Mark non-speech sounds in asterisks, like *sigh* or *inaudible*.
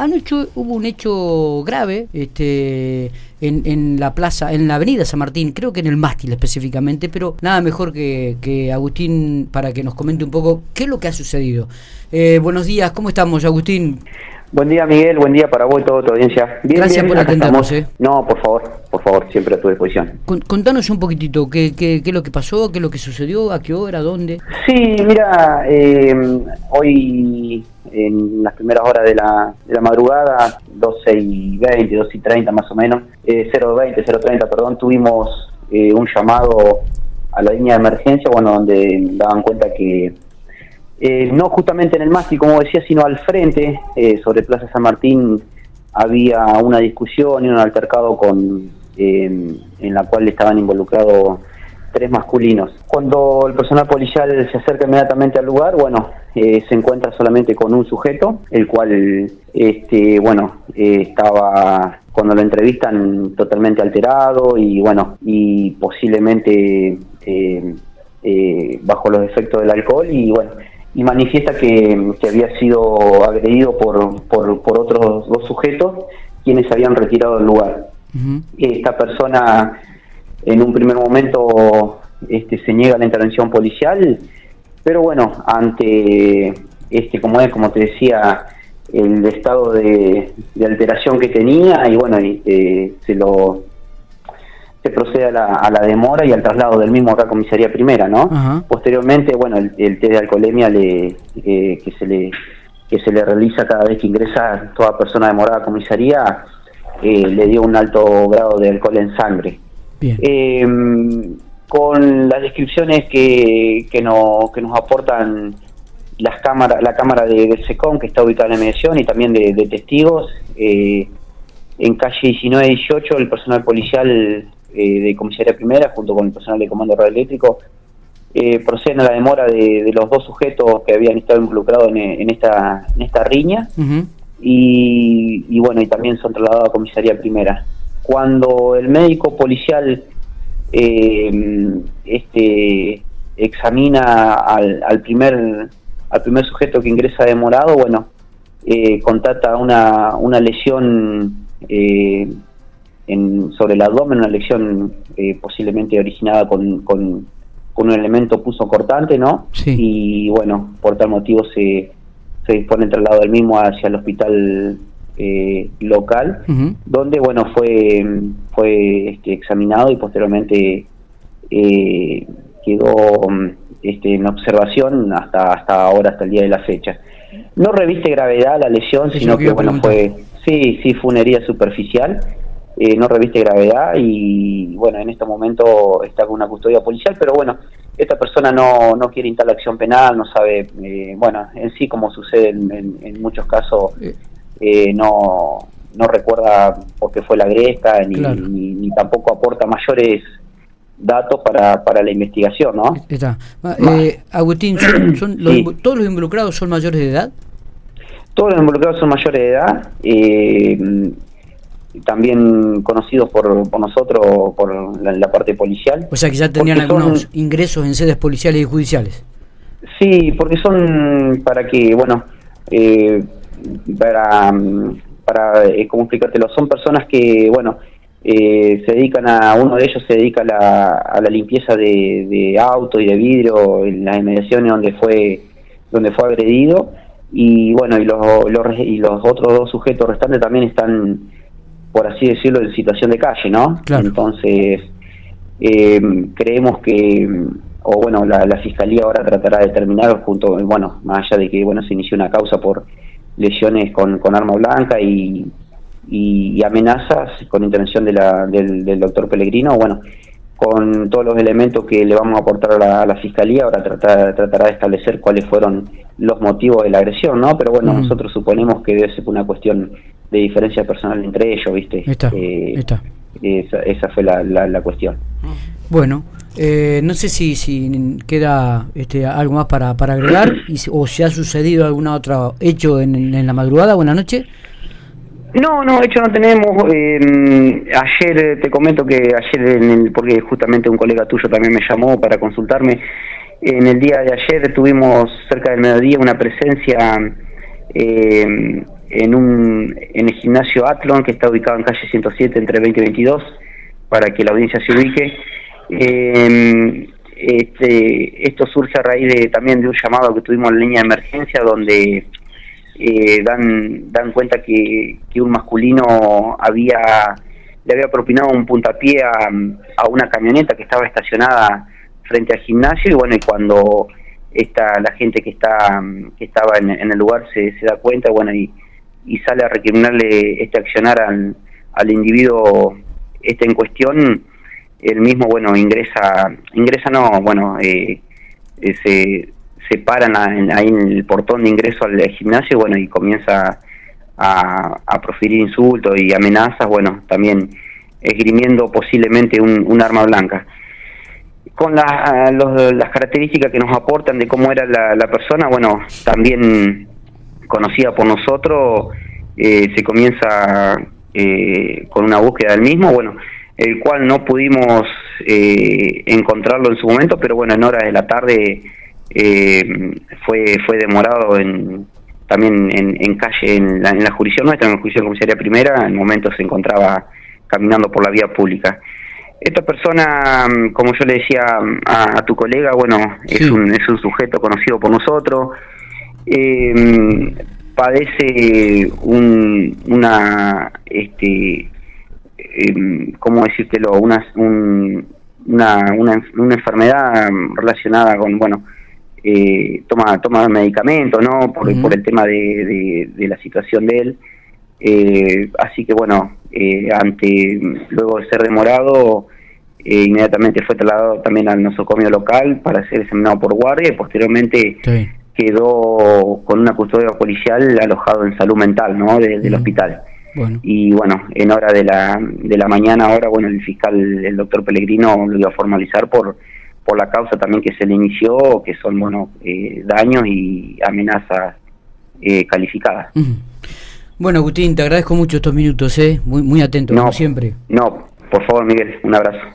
anoche hubo un hecho grave este, en, en, la plaza, en la avenida San Martín, creo que en el mástil específicamente, pero nada mejor que, que Agustín para que nos comente un poco qué es lo que ha sucedido. Eh, buenos días, ¿cómo estamos, Agustín? Buen día, Miguel. Buen día para vos y toda tu audiencia. Gracias por atendernos. Eh. No, por favor, por favor, siempre a tu disposición. Contanos un poquitito qué, qué, qué, es lo que pasó, qué es lo que sucedió, a qué hora, dónde. Sí, mira, eh, hoy en las primeras horas de la, de la madrugada, 12 y 20, 12 y 30 más o menos, eh, 020, 030, perdón, tuvimos eh, un llamado a la línea de emergencia, bueno, donde daban cuenta que eh, no justamente en el mástil, como decía, sino al frente, eh, sobre Plaza San Martín, había una discusión y un altercado con, en la cual estaban involucrados tres masculinos. Cuando el personal policial se acerca inmediatamente al lugar, bueno, eh, se encuentra solamente con un sujeto, el cual, este, bueno, estaba cuando lo entrevistan totalmente alterado y bueno, y posiblemente bajo los efectos del alcohol y bueno, y manifiesta que, había sido agredido por, por, por, otros dos sujetos quienes habían retirado el lugar. Esta persona en un primer momento este, se niega a la intervención policial, pero bueno, ante este como es, como te decía, el estado de, alteración que tenía y bueno, eh, se lo se procede a la, a la, demora y al traslado del mismo acá a comisaría primera, ¿no? Posteriormente, bueno, el, test de alcoholemia le, eh, que se le que se le realiza cada vez que ingresa toda persona demorada a comisaría eh, le dio un alto grado de alcohol en sangre. Em, con las descripciones que, que, no, que nos aportan las cámaras, la cámara de, del SECOM que está ubicada en la mediación y también de, de testigos, eh, en calle 19 y 18 el personal policial eh, de comisaría primera junto con el personal de comando radioeléctrico eh, proceden a la demora de, los dos sujetos que habían estado involucrados en, esta en esta riña. Y, bueno y también son trasladados a comisaría primera. Cuando el médico policial eh, este examina al, al primer al primer sujeto que ingresa demorado bueno eh, contata una, una lesión eh, sobre el abdomen, una lesión eh, posiblemente originada con, con, un elemento puso cortante, ¿no? Y bueno, por tal motivo se, se dispone el traslado del mismo hacia el hospital eh, local, donde bueno fue fue este, examinado y posteriormente eh, quedó este, en observación hasta hasta ahora, hasta el día de la fecha. No reviste gravedad la lesión, sino que bueno fue sí sí fue una herida superficial. Eh, no reviste gravedad y bueno, en este momento está con una custodia policial, pero bueno, esta persona no, no quiere instalar acción penal, no sabe, eh, bueno, en sí como sucede en, muchos casos, eh, no, no recuerda por qué fue la agresta, ni, ni, tampoco aporta mayores datos para, para la investigación, ¿no? Está. Agustín, ¿son, *clears throat* ¿todos los involucrados son mayores de edad? Todos los involucrados son mayores de edad. Eh, también conocidos por, por nosotros, por la, parte policial. O sea que ya tenían algunos ingresos en sedes policiales y judiciales. Sí, porque son para que, bueno, eh, para, para eh, ¿cómo explicártelo? Son personas que, bueno, eh, se dedican a, uno de ellos se dedica a la, a la limpieza de, de auto y de vidrio en las inmediaciones donde fue, donde fue agredido y bueno, y los, los, y los otros dos sujetos restantes también están por así decirlo, en situación de calle, ¿no? Entonces, eh, creemos que, o bueno, la, Fiscalía ahora tratará de determinar, junto, bueno, más allá de que, bueno, se inició una causa por lesiones con, con arma blanca y, y, amenazas con intervención de la, del, doctor Pellegrino, bueno, con todos los elementos que le vamos a aportar a la, Fiscalía, ahora tratará de establecer cuáles fueron los motivos de la agresión, ¿no? Pero bueno, nosotros suponemos que debe ser una cuestión de diferencia personal entre ellos, ¿viste? Está, eh, está. Esa, fue la, la, cuestión. Bueno, eh, no sé si, si queda este, algo más para, para agregar y, o si ha sucedido algún otro hecho en, en la madrugada o en la. No, no, hecho no tenemos. Eh, ayer te comento que ayer, en el, porque justamente un colega tuyo también me llamó para consultarme, en el día de ayer tuvimos cerca del mediodía una presencia eh, en, un, en el gimnasio Atlon, que está ubicado en calle 107 entre 20 y 22, para que la audiencia se ubique. Eh, este, esto surge a raíz de, también de un llamado que tuvimos en línea de emergencia, donde eh, dan, dan cuenta que, que un masculino había le había propinado un puntapié a, una camioneta que estaba estacionada frente al gimnasio y bueno, y cuando esta, la gente que está que estaba en, el lugar se, se, da cuenta, bueno, y, y sale a recriminarle este accionar al, al individuo este en cuestión, el mismo, bueno, ingresa, ingresa no, bueno, eh, eh se, se paran ahí en el portón de ingreso al gimnasio, bueno, y comienza a, a proferir insultos y amenazas, bueno, también esgrimiendo posiblemente un, arma blanca. Con la, las características que nos aportan de cómo era la, la persona, bueno, también conocida por nosotros, eh, se comienza eh, con una búsqueda del mismo, bueno, el cual no pudimos eh, encontrarlo en su momento, pero bueno, en horas de la tarde eh, fue fue demorado en también en, calle, en la, en la, jurisdicción nuestra, en la jurisdicción comisaría primera, en momento se encontraba caminando por la vía pública. Esta persona, como yo le decía a, tu colega, bueno, es, un, es un sujeto conocido por nosotros, eh, padece un, una, este, eh, ¿cómo decírtelo? Una, una, una, una enfermedad relacionada con, bueno, eh, toma toma medicamentos no por, por el tema de, de, la situación de él. Eh, así que bueno eh, ante luego de ser demorado eh, inmediatamente fue trasladado también al nosocomio local para ser examinado por guardia y posteriormente quedó con una custodia policial alojado en salud mental no del hospital. Y bueno en hora de la de la mañana ahora bueno el fiscal el doctor Pellegrino lo iba a formalizar por por la causa también que se le inició, que son bueno eh, daños y amenazas eh, calificadas. Bueno, Agustín, te agradezco mucho estos minutos, ¿eh? muy, muy atento, como siempre. No, por favor, Miguel, un abrazo.